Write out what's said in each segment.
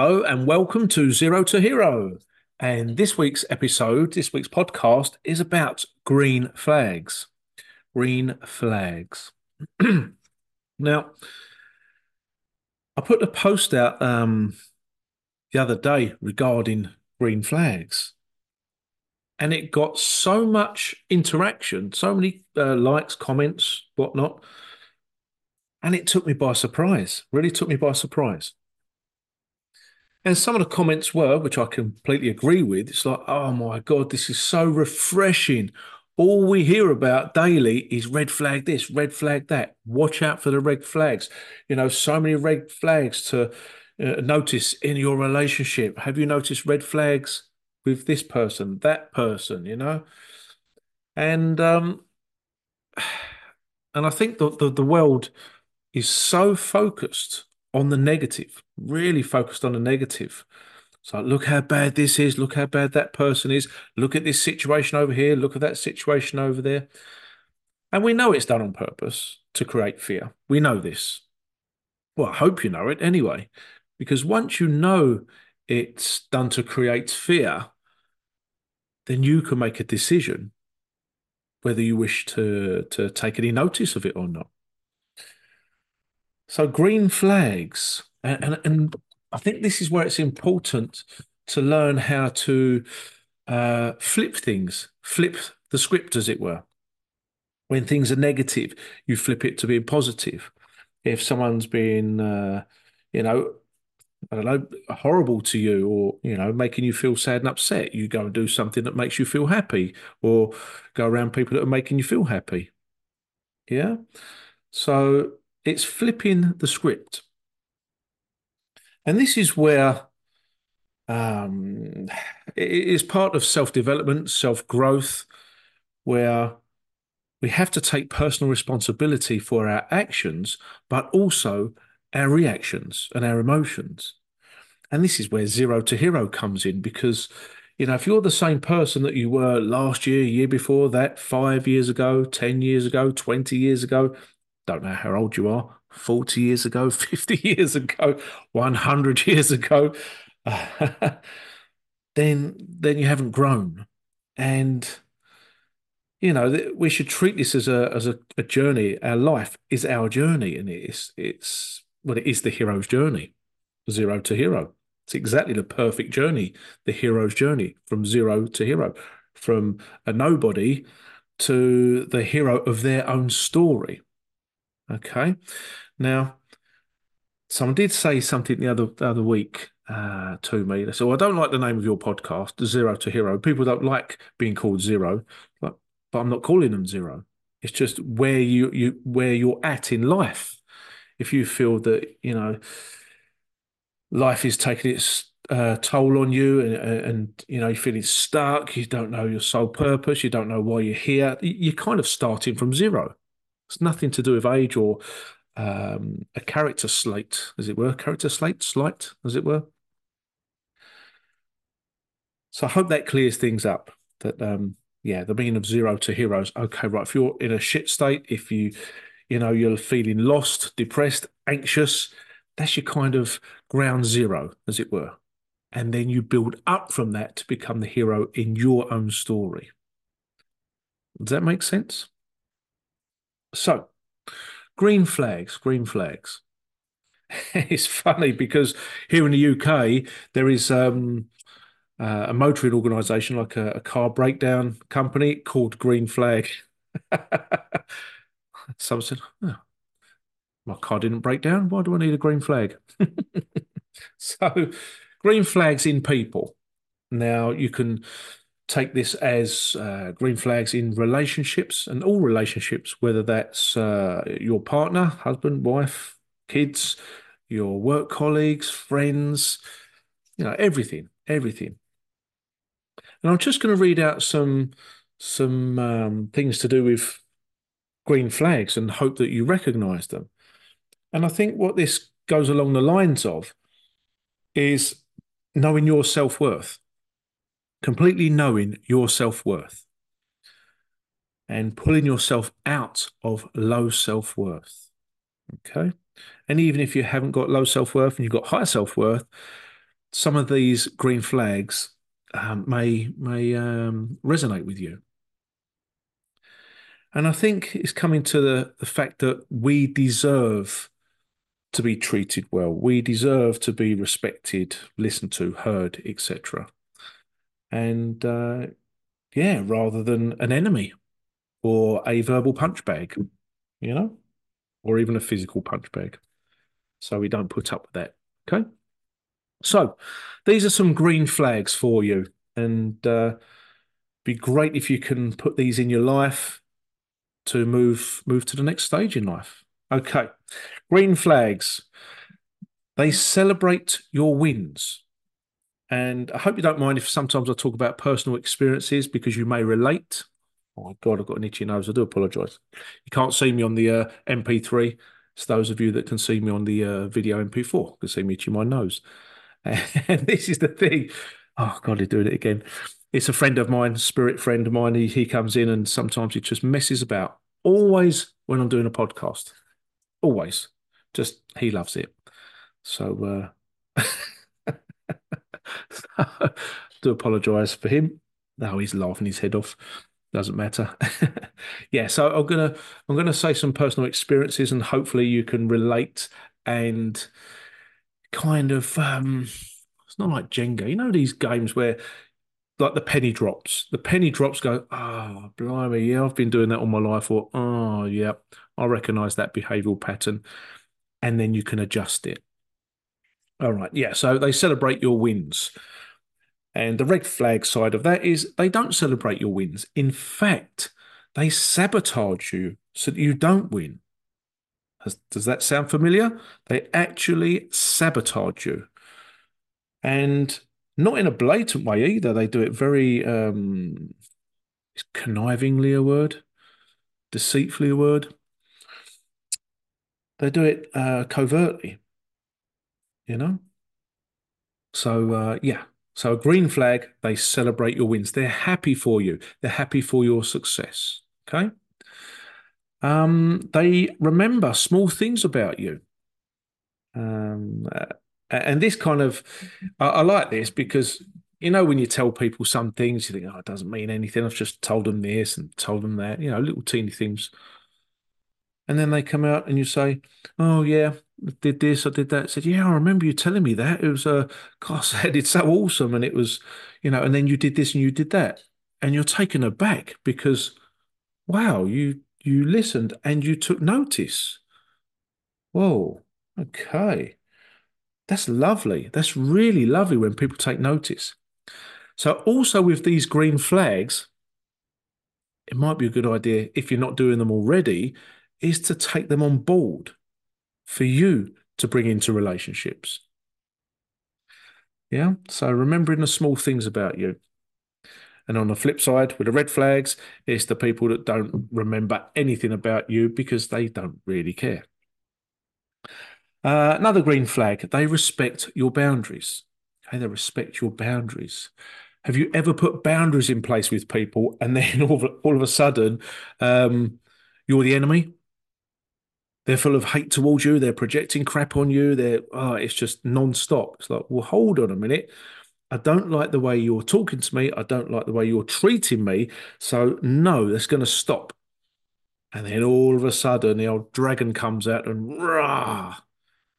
Hello and welcome to Zero to Hero. And this week's episode, this week's podcast is about green flags. Green flags. now, I put a post out um, the other day regarding green flags, and it got so much interaction, so many uh, likes, comments, whatnot, and it took me by surprise. Really took me by surprise. And some of the comments were, which I completely agree with, it's like, oh my God, this is so refreshing. All we hear about daily is red flag this, red flag that. Watch out for the red flags. You know, so many red flags to uh, notice in your relationship. Have you noticed red flags with this person, that person, you know? And um and I think that the, the world is so focused on the negative, really focused on the negative. So look how bad this is, look how bad that person is, look at this situation over here, look at that situation over there. And we know it's done on purpose to create fear. We know this. Well, I hope you know it anyway, because once you know it's done to create fear, then you can make a decision whether you wish to, to take any notice of it or not. So green flags, and, and, and I think this is where it's important to learn how to uh, flip things, flip the script, as it were. When things are negative, you flip it to being positive. If someone's been, uh, you know, I don't know, horrible to you or, you know, making you feel sad and upset, you go and do something that makes you feel happy or go around people that are making you feel happy. Yeah. So it's flipping the script. And this is where um, it is part of self development, self growth, where we have to take personal responsibility for our actions, but also our reactions and our emotions. And this is where zero to hero comes in because, you know, if you're the same person that you were last year, year before that, five years ago, 10 years ago, 20 years ago, don't know how old you are, 40 years ago, 50 years ago, 100 years ago, then then you haven't grown. And you know, we should treat this as a as a, a journey. Our life is our journey, and it's it's well, it is the hero's journey, zero to hero. It's exactly the perfect journey, the hero's journey from zero to hero, from a nobody to the hero of their own story. Okay. Now, someone did say something the other the other week uh, to me. They said, well, I don't like the name of your podcast, Zero to Hero. People don't like being called Zero, but, but I'm not calling them Zero. It's just where you you where you're at in life. If you feel that you know life is taking its uh, toll on you, and, and you know you're feeling stuck, you don't know your sole purpose, you don't know why you're here. You're kind of starting from zero. It's nothing to do with age or um, a character slate, as it were, character slate, slight, as it were. So I hope that clears things up. That um, yeah, the meaning of zero to heroes. Okay, right. If you're in a shit state, if you, you know, you're feeling lost, depressed, anxious, that's your kind of ground zero, as it were. And then you build up from that to become the hero in your own story. Does that make sense? So, green flags, green flags. it's funny because here in the UK, there is um, uh, a motoring organisation, like a, a, car breakdown company called Green Flag. Someone said, oh, My car didn't break down. Why do I need a green flag? so, green flags in people. Now, you can take this as uh, green flags in relationships and all relationships, whether that's uh, your partner, husband, wife, kids, your work colleagues, friends, you know, everything, everything. And I'm just going to read out some some um, things to do with green flags and hope that you recognise them. And I think what this goes along the lines of is knowing your self worth completely knowing your self worth and pulling yourself out of low self worth. Okay. And even if you haven't got low self worth and you've got high self worth, some of these green flags um, may may um, resonate with you. And I think it's coming to the, the fact that we deserve to be treated well. We deserve to be respected, listened to, heard, etc. And uh, yeah, rather than an enemy or a verbal punch bag, you know, or even a physical punch bag. So we don't put up with that. Okay. So these are some green flags for you, and uh, be great if you can put these in your life to move move to the next stage in life. Okay, green flags. They celebrate your wins. And I hope you don't mind if sometimes I talk about personal experiences because you may relate. Oh my God, I've got an itchy nose. I do apologise. You can't see me on the uh, MP3. It's those of you that can see me on the uh, video MP4 can see me itching my nose. And this is the thing. Oh God, he's doing it again. It's a friend of mine, spirit friend of mine. He, he comes in and sometimes he just messes about. Always when I'm doing a podcast. Always. Just he loves it. So uh do apologise for him. No, he's laughing his head off. Doesn't matter. yeah, so I'm gonna I'm gonna say some personal experiences and hopefully you can relate and kind of um it's not like Jenga. You know these games where like the penny drops. The penny drops go, oh, blimey, yeah, I've been doing that all my life. Or, oh, yeah, I recognize that behavioral pattern. And then you can adjust it. All right. Yeah. So they celebrate your wins. And the red flag side of that is they don't celebrate your wins. In fact, they sabotage you so that you don't win. Does that sound familiar? They actually sabotage you. And not in a blatant way either. They do it very um, connivingly a word, deceitfully a word. They do it uh, covertly, you know. So uh, yeah, so a green flag. They celebrate your wins. They're happy for you. They're happy for your success. Okay. Um, they remember small things about you. Um, uh, and this kind of, I, I, like this because you know when you tell people some things, you think, oh, it doesn't mean anything. I've just told them this and told them that. You know, little teeny things. And then they come out and you say, oh yeah, did this, I did that. I said, yeah, I remember you telling me that. It was, a uh, gosh, it's so awesome, and it was, you know, and then you did this and you did that, and you're taken aback because, wow, you you listened and you took notice. Whoa, okay. That's lovely. That's really lovely when people take notice. So, also with these green flags, it might be a good idea, if you're not doing them already, is to take them on board for you to bring into relationships. Yeah. So, remembering the small things about you. And on the flip side, with the red flags, it's the people that don't remember anything about you because they don't really care. Uh, another green flag, they respect your boundaries. Okay, they respect your boundaries. Have you ever put boundaries in place with people and then all of, all of a sudden um, you're the enemy? They're full of hate towards you. They're projecting crap on you. They're, oh, it's just non-stop. It's like, well, hold on a minute. I don't like the way you're talking to me. I don't like the way you're treating me. So, no, that's going to stop. And then all of a sudden, the old dragon comes out and rah,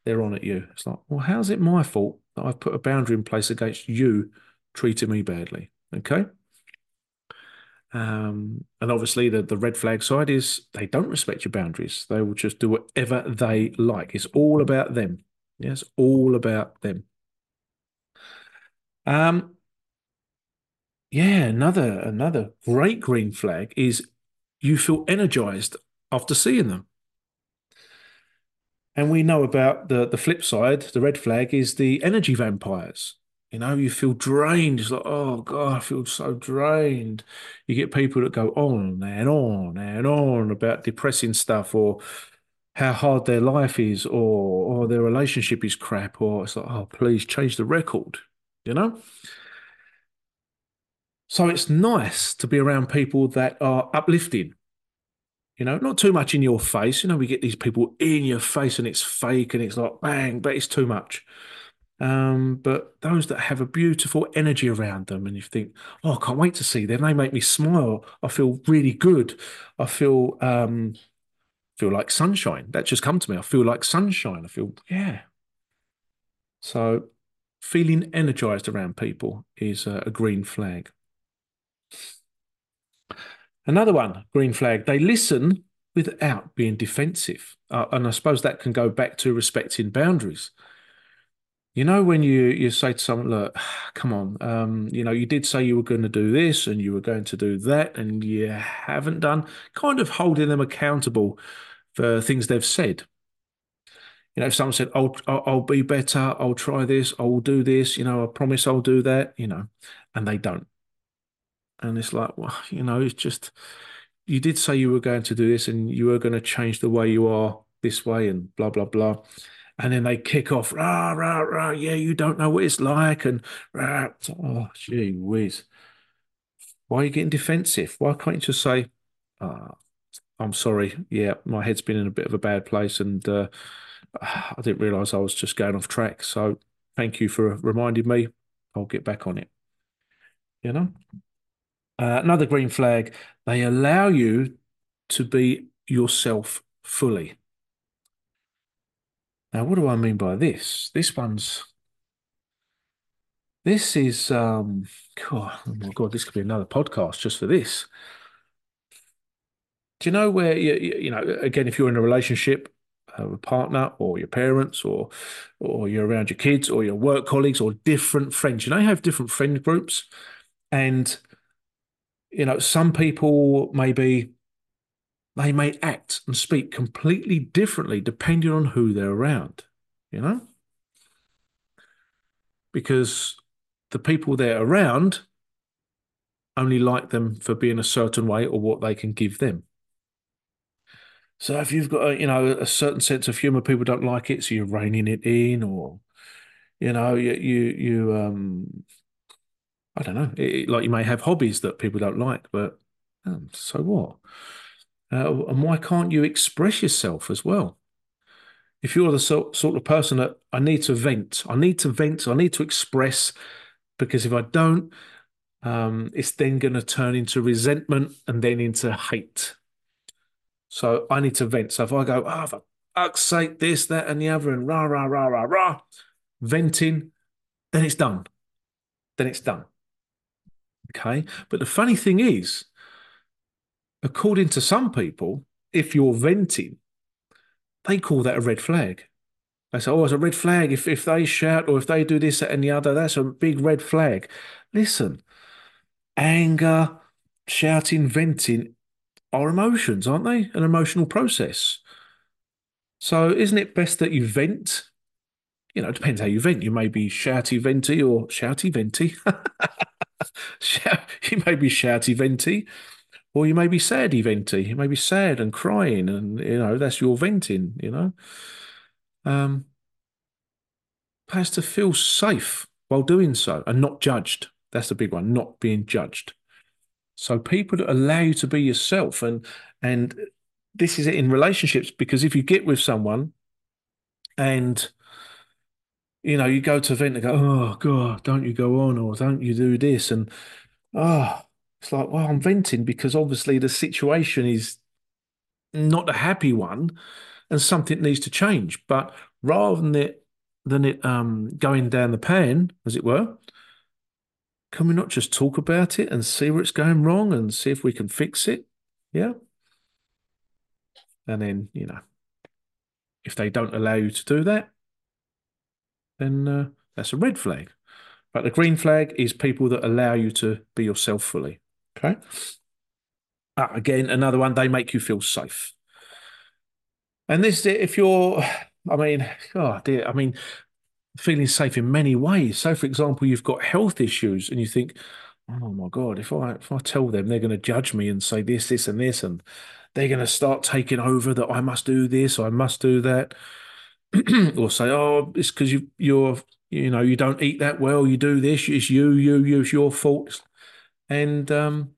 they're on at you. It's like, well, how's it my fault that I've put a boundary in place against you treating me badly? Okay. Um, and obviously, the, the red flag side is they don't respect your boundaries. They will just do whatever they like. It's all about them. Yes, all about them. Um, yeah, another another great green flag is you feel energized after seeing them. And we know about the the flip side, the red flag is the energy vampires. You know, you feel drained. It's like, oh God, I feel so drained. You get people that go on and on and on about depressing stuff or how hard their life is or or their relationship is crap, or it's like, oh, please change the record, you know? So it's nice to be around people that are uplifting, you know, not too much in your face. You know, we get these people in your face and it's fake and it's like bang, but it's too much. Um, but those that have a beautiful energy around them, and you think, oh, I can't wait to see them. They make me smile. I feel really good. I feel um, feel like sunshine. That just come to me. I feel like sunshine. I feel yeah. So feeling energized around people is a, a green flag. Another one, green flag. They listen without being defensive, uh, and I suppose that can go back to respecting boundaries. You know, when you you say to someone, look, come on, um, you know, you did say you were going to do this and you were going to do that, and you haven't done, kind of holding them accountable for things they've said. You know, if someone said, I'll, I'll, I'll be better, I'll try this, I'll do this, you know, I promise I'll do that, you know, and they don't. And it's like, well, you know, it's just, you did say you were going to do this and you were going to change the way you are this way and blah, blah, blah and then they kick off, rah, rah, rah, yeah, you don't know what it's like, and rah, oh, gee whiz. Why are you getting defensive? Why can't you just say, oh, I'm sorry, yeah, my head's been in a bit of a bad place, and uh, I didn't realise I was just going off track. So thank you for reminding me. I'll get back on it. You know? Uh, another green flag, they allow you to be yourself fully. Now, what do I mean by this? This one's this is um oh my God, this could be another podcast just for this. Do you know where you, you know again if you're in a relationship uh, a partner or your parents or or you're around your kids or your work colleagues or different friends you know you have different friend groups and you know some people maybe they may act and speak completely differently depending on who they're around, you know? Because the people they're around only like them for being a certain way or what they can give them. So if you've got a, you know a certain sense of humor, people don't like it, so you're reining it in, or you know you you, you um I don't know, it, like you may have hobbies that people don't like, but um, so what? Uh, and why can't you express yourself as well? If you're the sort, sort of person that I need to vent, I need to vent, I need to express, because if I don't, um, it's then going to turn into resentment and then into hate. So I need to vent. So if I go, oh, for fuck's sake, this, that, and the other, and rah, rah, rah, rah, rah, venting, then it's done. Then it's done. Okay. But the funny thing is, according to some people, if you're venting, they call that a red flag. They say, oh, it's a red flag. If, if they shout or if they do this, that, and the other, that's a big red flag. Listen, anger, shouting, venting are emotions, aren't they? An emotional process. So isn't it best that you vent? You know, it depends how you vent. You may be shouty venty or shouty venty. you may be shouty venti or you may be sad venting. You may be sad and crying, and you know that's your venting. You know, um, has to feel safe while doing so and not judged. That's the big one. Not being judged. So people that allow you to be yourself, and and this is it in relationships because if you get with someone, and you know you go to vent and go, oh god, don't you go on, or don't you do this, and oh it's like, well, I'm venting because obviously the situation is not a happy one and something needs to change. But rather than it than it um, going down the pan, as it were, can we not just talk about it and see where it's going wrong and see if we can fix it? Yeah. And then, you know, if they don't allow you to do that, then uh, that's a red flag. But the green flag is people that allow you to be yourself fully. Okay. Uh, again, another one, they make you feel safe. And this, if you're, I mean, oh dear, I mean, feeling safe in many ways. So, for example, you've got health issues and you think, oh my God, if I if I tell them they're going to judge me and say this, this, and this, and they're going to start taking over that I must do this, I must do that, or say, oh, it's because you you're you know you don't eat that well, you do this, it's you, you, you, it's your fault and um,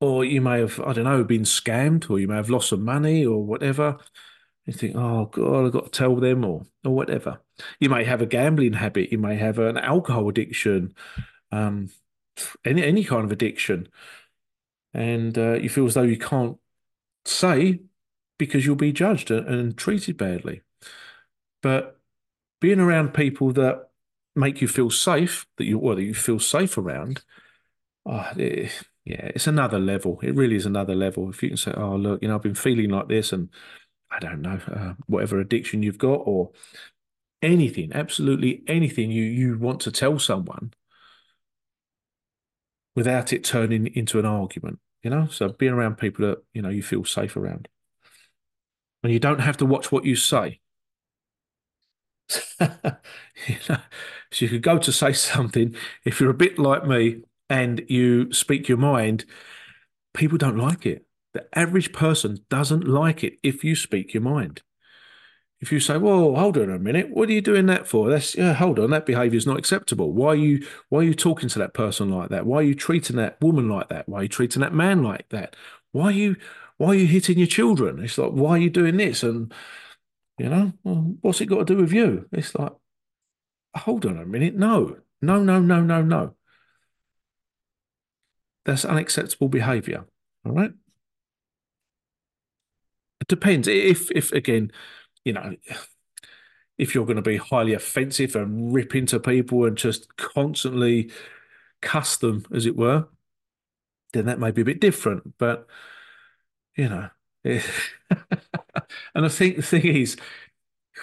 or you may have I don't know been scammed, or you may have lost some money or whatever, You think, oh God, I've got to tell them or or whatever. You may have a gambling habit, you may have an alcohol addiction, um, any any kind of addiction, and uh, you feel as though you can't say because you'll be judged and, and treated badly. But being around people that make you feel safe, that you well, that you feel safe around, oh, it, yeah, it's another level. It really is another level. If you can say, oh, look, you know, I've been feeling like this, and I don't know, uh, whatever addiction you've got, or anything, absolutely anything you you want to tell someone without it turning into an argument, you know? So being around people that, you know, you feel safe around. And you don't have to watch what you say. you know, so you could go to say something. If you're a bit like me and you speak your mind, people don't like it. The average person doesn't like it if you speak your mind. If you say, "Well, hold on a minute, what are you doing that for?" That's yeah, hold on, that behaviour is not acceptable. Why are you why are you talking to that person like that? Why are you treating that woman like that? Why are you treating that man like that? Why are you why are you hitting your children? It's like, why are you doing this? And you know, well, what's it got to do with you? It's like, hold on a minute. No, no, no, no, no, no. That's unacceptable behavior. All right. It depends. If, if again, you know, if you're going to be highly offensive and rip into people and just constantly cuss them, as it were, then that may be a bit different. But, you know, and I think the thing is,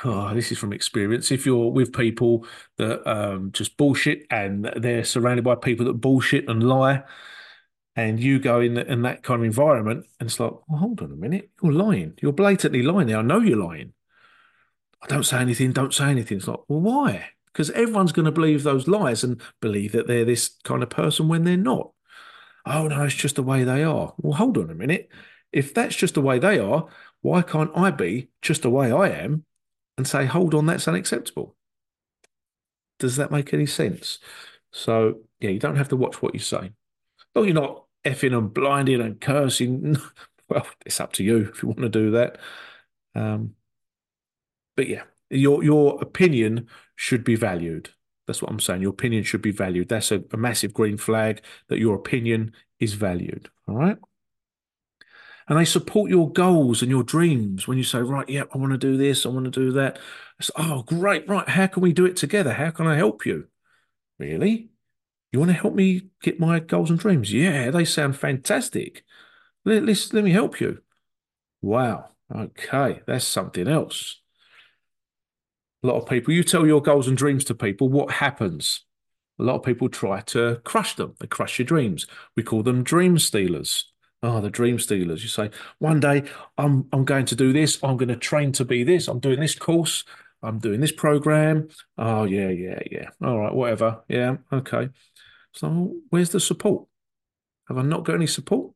oh, this is from experience. If you're with people that um, just bullshit and they're surrounded by people that bullshit and lie, and you go in, in that kind of environment, and it's like, well, hold on a minute, you're lying. You're blatantly lying. There. I know you're lying. I don't say anything. Don't say anything. It's like, well, why? Because everyone's going to believe those lies and believe that they're this kind of person when they're not. Oh no, it's just the way they are. Well, hold on a minute. If that's just the way they are, why can't I be just the way I am and say, hold on, that's unacceptable? Does that make any sense? So, yeah, you don't have to watch what you say. Oh, you're not effing and blinding and cursing. well, it's up to you if you want to do that. Um, but yeah, your your opinion should be valued. That's what I'm saying. Your opinion should be valued. That's a, a massive green flag that your opinion is valued. All right and they support your goals and your dreams when you say, right, yeah, I want to do this, I want to do that. It's, oh, great, right. How can we do it together? How can I help you? Really? You want to help me get my goals and dreams? Yeah, they sound fantastic. Let, let let me help you. Wow. Okay, that's something else. A lot of people, you tell your goals and dreams to people, what happens? A lot of people try to crush them. They crush your dreams. We call them dream stealers. Oh, the dream stealers. You say, one day I'm I'm going to do this. I'm going to train to be this. I'm doing this course. I'm doing this program. Oh, yeah, yeah, yeah. All right, whatever. Yeah, okay. So where's the support? Have I not got any support?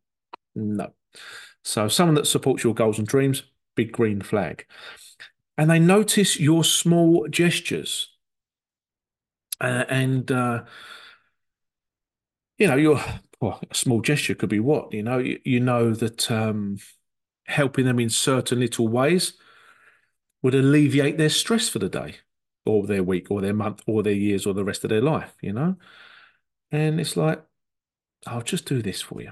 No. So someone that supports your goals and dreams, big green flag. And they notice your small gestures. Uh, and uh, you know, your well, a small gesture could be what you know. You, you know that um, helping them in certain little ways would alleviate their stress for the day, or their week, or their month, or their years, or the rest of their life. You know, and it's like, I'll just do this for you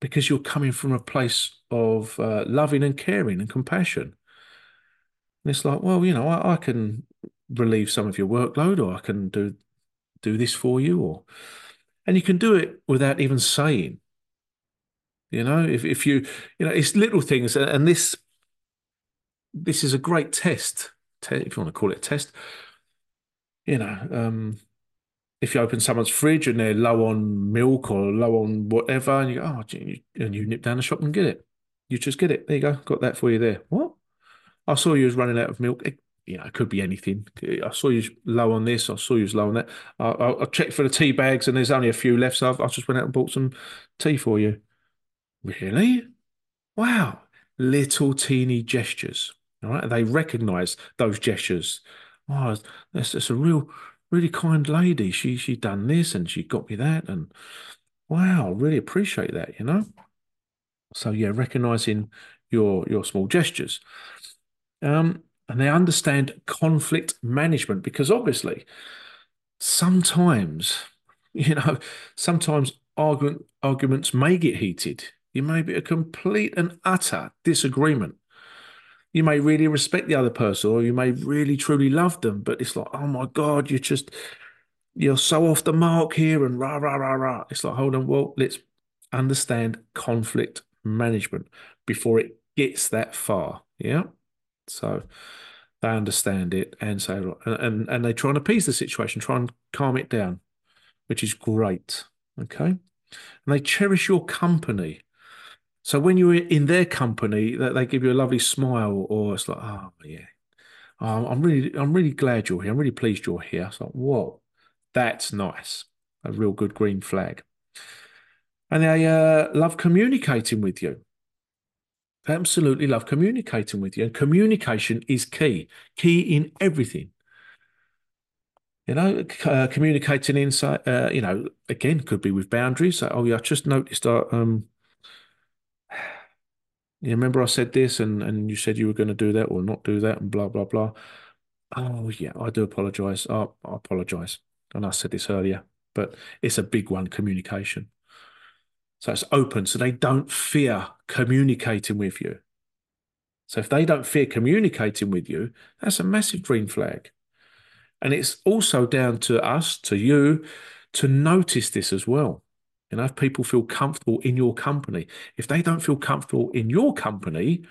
because you're coming from a place of uh, loving and caring and compassion. And it's like, well, you know, I, I can relieve some of your workload, or I can do do this for you, or and you can do it without even saying. You know, if if you you know, it's little things, and this this is a great test, if you want to call it a test. You know, um, if you open someone's fridge and they're low on milk or low on whatever, and you go, oh, and you nip down the shop and get it. You just get it. There you go. Got that for you there. What? I saw you was running out of milk you know, it could be anything. I saw you low on this. I saw you low on that. I, I, I checked for the tea bags, and there's only a few left. So I've, I just went out and bought some tea for you. Really? Wow! Little teeny gestures. All right, they recognise those gestures. Oh, that's, that's a real, really kind lady. She she done this and she got me that, and wow, really appreciate that. You know. So yeah, recognising your your small gestures. Um, and they understand conflict management because obviously sometimes, you know, sometimes argument, arguments may get heated. You may be a complete and utter disagreement. You may really respect the other person, or you may really truly love them, but it's like, oh my God, you're just you're so off the mark here and rah rah rah rah. It's like, hold on, well, let's understand conflict management before it gets that far. Yeah. So they understand it and say, and, and they try and appease the situation, try and calm it down, which is great. Okay. And they cherish your company. So when you're in their company, that they give you a lovely smile, or it's like, oh yeah, oh, I'm really, I'm really glad you're here. I'm really pleased you're here. It's like, whoa, that's nice. A real good green flag. And they uh, love communicating with you. Absolutely love communicating with you. And communication is key, key in everything. You know, uh, communicating inside, uh, you know, again, could be with boundaries. oh, yeah, I just noticed, uh, um, you remember I said this and, and you said you were going to do that or not do that and blah, blah, blah. Oh, yeah, I do apologize. Oh, I apologize. And I said this earlier, but it's a big one communication. So it's open. So they don't fear communicating with you. So if they don't fear communicating with you, that's a massive green flag. And it's also down to us, to you, to notice this as well. You know, if people feel comfortable in your company, if they don't feel comfortable in your company,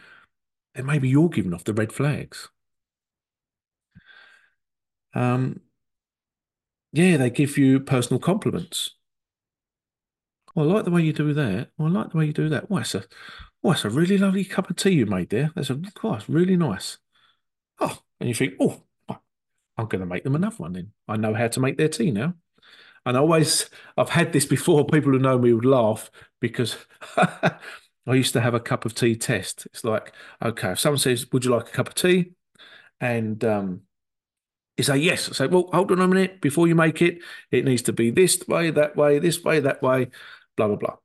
then maybe you're giving off the red flags. Um, yeah, they give you personal compliments. Well, I like the way you do that. Well, I like the way you do that. Well, it's a, well, it's a really lovely cup of tea you made there. That's a, really nice. Oh, and you think, oh, I'm going to make them another one then. I know how to make their tea now. And I always, I've had this before. People who know me would laugh because I used to have a cup of tea test. It's like, okay, if someone says, "Would you like a cup of tea?" and um, you say yes. I say, well, hold on a minute. Before you make it, it needs to be this way, that way, this way, that way, blah, blah, blah.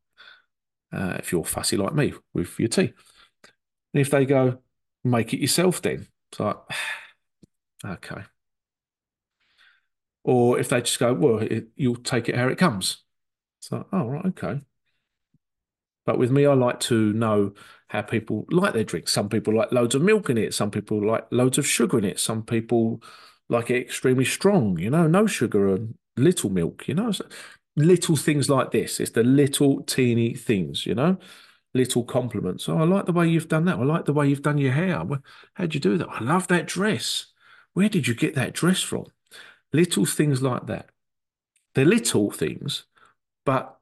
Uh, if you're fussy like me with your tea. And if they go, make it yourself then. It's like, okay. Or if they just go, well, it, you'll take it how it comes. It's like, oh, right, okay. But with me, I like to know how people like their drinks. Some people like loads of milk in it. Some people like loads of sugar in it. Some people like it extremely strong, you know, no sugar and little milk, you know, so little things like this. It's the little teeny things, you know, little compliments. Oh, I like the way you've done that. I like the way you've done your hair. How'd you do that? I love that dress. Where did you get that dress from? Little things like that. They're little things, but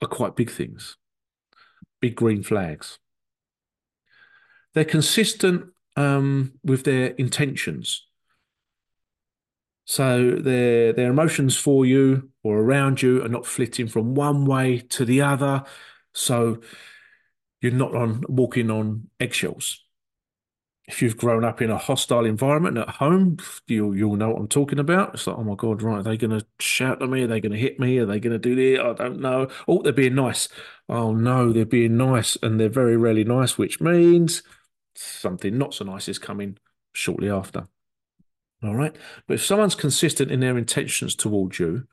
are quite big things. Big green flags. They're consistent um, with their intentions. So their their emotions for you or around you are not flitting from one way to the other. So you're not on walking on eggshells. If you've grown up in a hostile environment at home, you'll you'll know what I'm talking about. It's like, oh my God, right, are they gonna shout at me? Are they gonna hit me? Are they gonna do this? I don't know. Oh, they're being nice. Oh no, they're being nice, and they're very rarely nice, which means something not so nice is coming shortly after. All right. But if someone's consistent in their intentions towards you,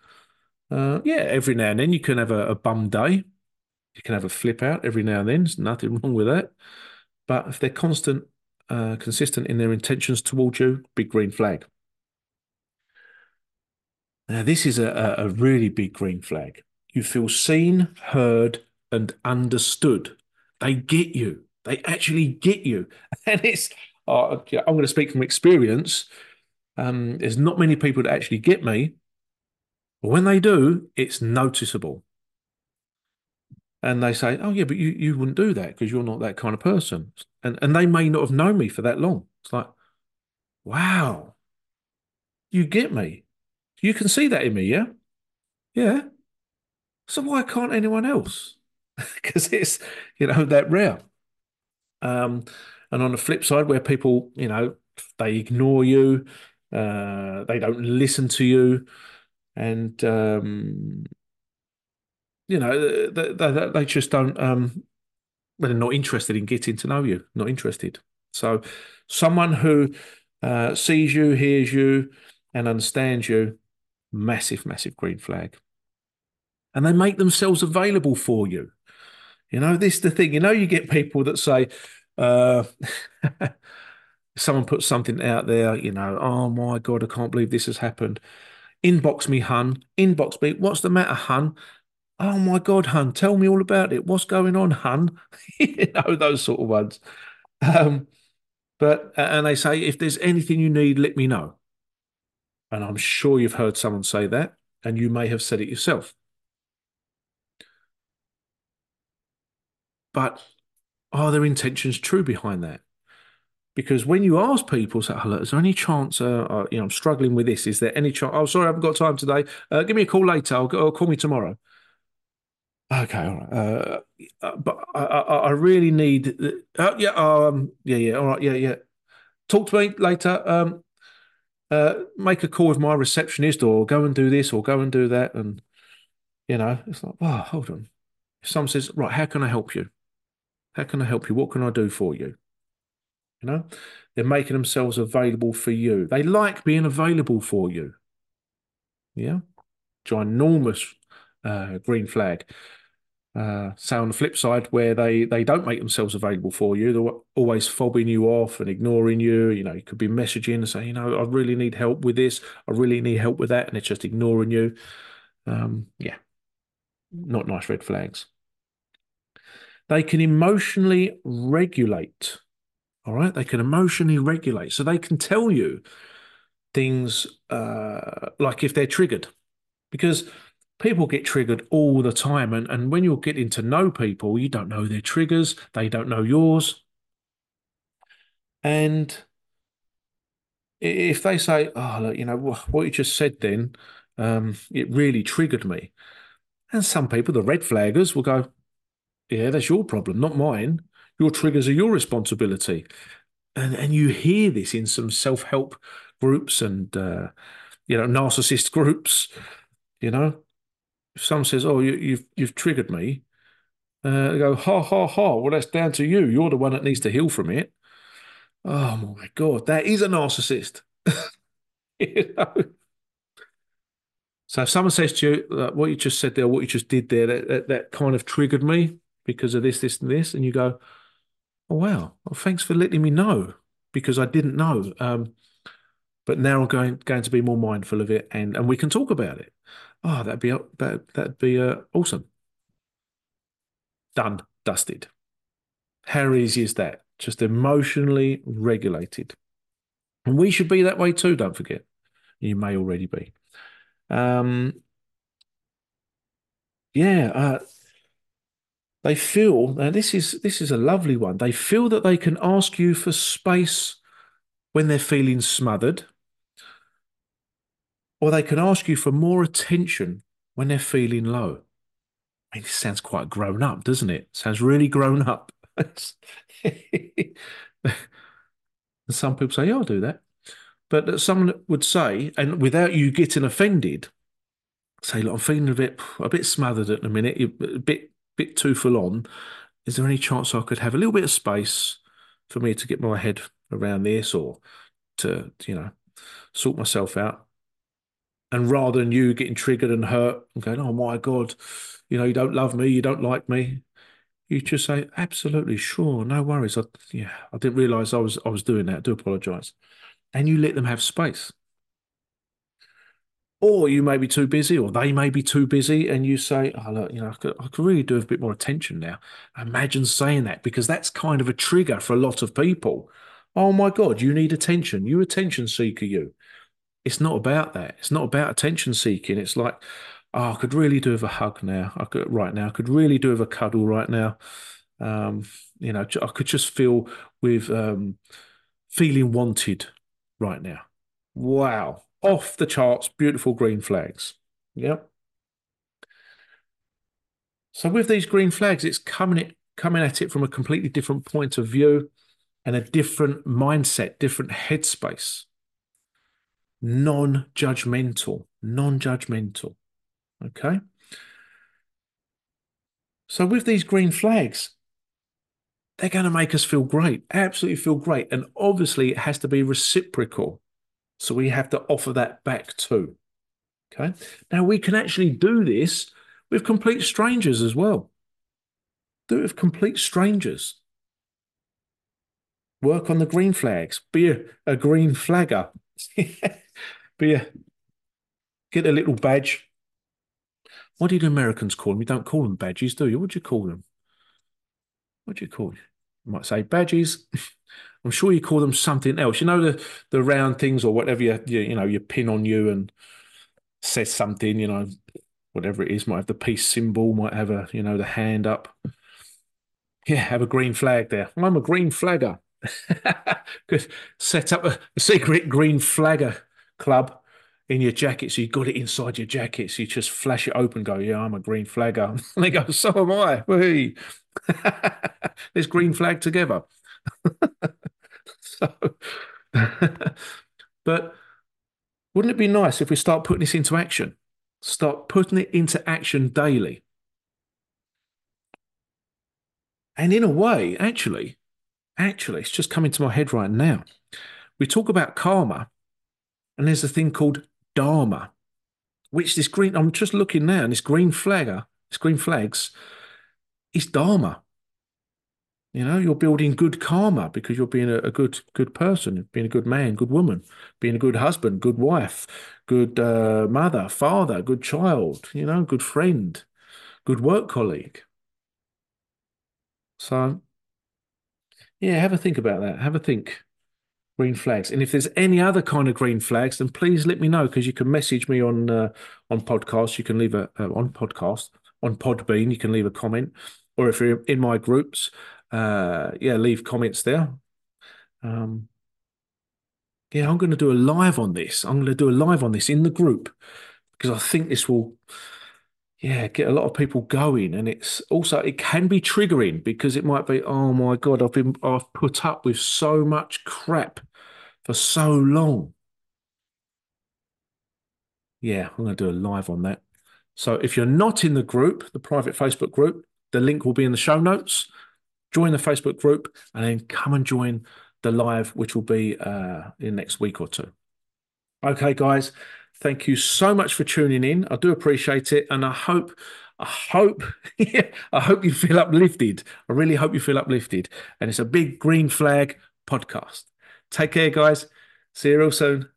uh, yeah, every now and then you can have a, a bum day. You can have a flip out every now and then. There's nothing wrong with that. But if they're constant, uh, consistent in their intentions towards you, big green flag. Now, this is a, a really big green flag. You feel seen, heard, and understood. They get you. They actually get you. And it's, uh, I'm going to speak from experience um, there's not many people that actually get me. But when they do, it's noticeable. And they say, Oh, yeah, but you, you wouldn't do that because you're not that kind of person. And, and they may not have known me for that long. It's like, wow, you get me. You can see that in me, yeah? Yeah. So why can't anyone else? Because it's, you know, that rare. Um, and on the flip side, where people, you know, they ignore you, uh, they don't listen to you, and um, you know they, they, they just don't. Um, they're not interested in getting to know you. Not interested. So Someone who uh, sees you, hears you, and understands you, massive, massive green flag. And they make themselves available for you. You know, this is the thing. You know, you get people that say, uh, someone puts something out there, you know, oh my God, I can't believe this has happened. Inbox me, hun. Inbox me. What's the matter, hun? Oh my God, hun, tell me all about it. What's going on, hun? you know, those sort of ones. Um, but, and they say, if there's anything you need, let me know. And I'm sure you've heard someone say that, and you may have said it yourself. But are their intentions true behind that? Because when you ask people, say, "Hello, is there any chance? Uh, uh, you know, I'm struggling with this. Is there any chance? Oh, sorry, I haven't got time today. Uh, give me a call later. I'll, I'll call me tomorrow." Okay, all right. Uh, uh but I, I, I, really need. Uh, yeah, um, yeah, yeah. All right, yeah, yeah. Talk to me later. Um, uh, make a call with my receptionist, or go and do this, or go and do that, and you know, it's like, oh, hold on. Someone says, right, how can I help you? How can I help you? What can I do for you? You know, they're making themselves available for you. They like being available for you. Yeah, ginormous uh, green flag. Uh, say on the flip side, where they they don't make themselves available for you, they're always fobbing you off and ignoring you. You know, you could be messaging and say, you know, I really need help with this. I really need help with that, and it's just ignoring you. Um, yeah, not nice red flags. They can emotionally regulate. All right. They can emotionally regulate. So they can tell you things uh, like if they're triggered, because people get triggered all the time. And, and when you're getting to know people, you don't know their triggers, they don't know yours. And if they say, oh, look, you know, what you just said then, um, it really triggered me. And some people, the red flaggers, will go, yeah, that's your problem, not mine. Your triggers are your responsibility. And and you hear this in some self help groups and uh, you know narcissist groups. You know, if someone says, "Oh, you, you've you've triggered me," uh, they go, "Ha ha ha!" Well, that's down to you. You're the one that needs to heal from it. Oh my god, that is a narcissist. you know? So if someone says to you, uh, "What you just said there, what you just did there, that, that, that kind of triggered me," because of this, this, and this, and you go, "Oh wow, well, thanks for letting me know because I didn't know." Um, but now I'm going going to be more mindful of it, and and we can talk about it. Oh, that'd be that that'd be uh, awesome. Done, dusted. How easy is that? Just emotionally regulated, and we should be that way too. Don't forget, you may already be. Um, yeah. Uh, they feel now this is this is a lovely one. They feel that they can ask you for space when they're feeling smothered, or they can ask you for more attention when they're feeling low. I mean, this sounds quite grown up, doesn't it? Sounds really grown up. and some people say, yeah, I'll do that. But someone would say, and without you getting offended, say, look, I'm feeling a bit a bit smothered at the minute, a bit bit too full on. Is there any chance I could have a little bit of space for me to get my head around this or to, you know, sort myself out? And rather than you getting triggered and hurt and going, oh my God, you know, you don't love me, you don't like me, you just say, absolutely, sure, no worries. I, yeah, I didn't realize I was I was doing that. I do apologize. And you let them have space or you may be too busy, or they may be too busy, and you say, "Oh, look, you know, I could, I could really do a bit more attention now." Imagine saying that because that's kind of a trigger for a lot of people. Oh my God, you need attention. You attention seeker, you. It's not about that. It's not about attention seeking. It's like, oh, I could really do with a hug now. I could right now. I could really do with a cuddle right now. Um, you know, I could just feel with um, feeling wanted right now. Wow off the charts, beautiful green flags. Yep. So with these green flags, it's coming it coming at it from a completely different point of view and a different mindset, different headspace. Non-judgmental, non-judgmental. Okay. So with these green flags, they're going to make us feel great, absolutely feel great. And obviously, it has to be reciprocal. So we have to offer that back too. Okay. Now we can actually do this with complete strangers as well. Do it with complete strangers. Work on the green flags. Be a, a green flagger. Be a get a little badge. What do the Americans call them? You don't call them badges, do you? What do you call them? What do you call? You might say badges. I'm sure you call them something else. You know the the round things or whatever you you, you know you pin on you and says something. You know whatever it is. Might have the peace symbol. Might have a you know the hand up. Yeah, have a green flag there. I'm a green flagger. Could set up a, a secret green flagger club in your jacket. So you got it inside your jacket. So you just flash it open, go, yeah, I'm a green flagger. And they go, so am I. Let's green flag together. So, but wouldn't it be nice if we start putting this into action? Start putting it into action daily. And in a way, actually, actually, it's just coming to my head right now. We talk about karma, and there's a thing called dharma, which this green, I'm just looking now, and this green flagger, this green flags, is dharma. You know, you're building good karma because you're being a, a, good good person, being a good man, good woman, being a good husband, good wife, good uh, mother, father, good child, you know, good friend, good work colleague. So, yeah, have a think about that. Have a think. Green flags, and if there's any other kind of green flags, then please let me know because you can message me on uh, on podcast. You can leave a uh, on podcast on Podbean. You can leave a comment, or if you're in my groups, uh, yeah, leave comments there. Um, yeah, I'm going to do a live on this. I'm going to do a live on this in the group because I think this will, yeah, get a lot of people going. And it's also it can be triggering because it might be, oh my god, I've been I've put up with so much crap for so long. Yeah, I'm going to do a live on that. So if you're not in the group, the private Facebook group, the link will be in the show notes join the Facebook group, and then come and join the live, which will be uh, in next week or two. Okay, guys, thank you so much for tuning in. I do appreciate it, and I hope, I hope, I hope you feel uplifted. I really hope you feel uplifted. And it's a big green flag podcast. Take care, guys. See you real soon.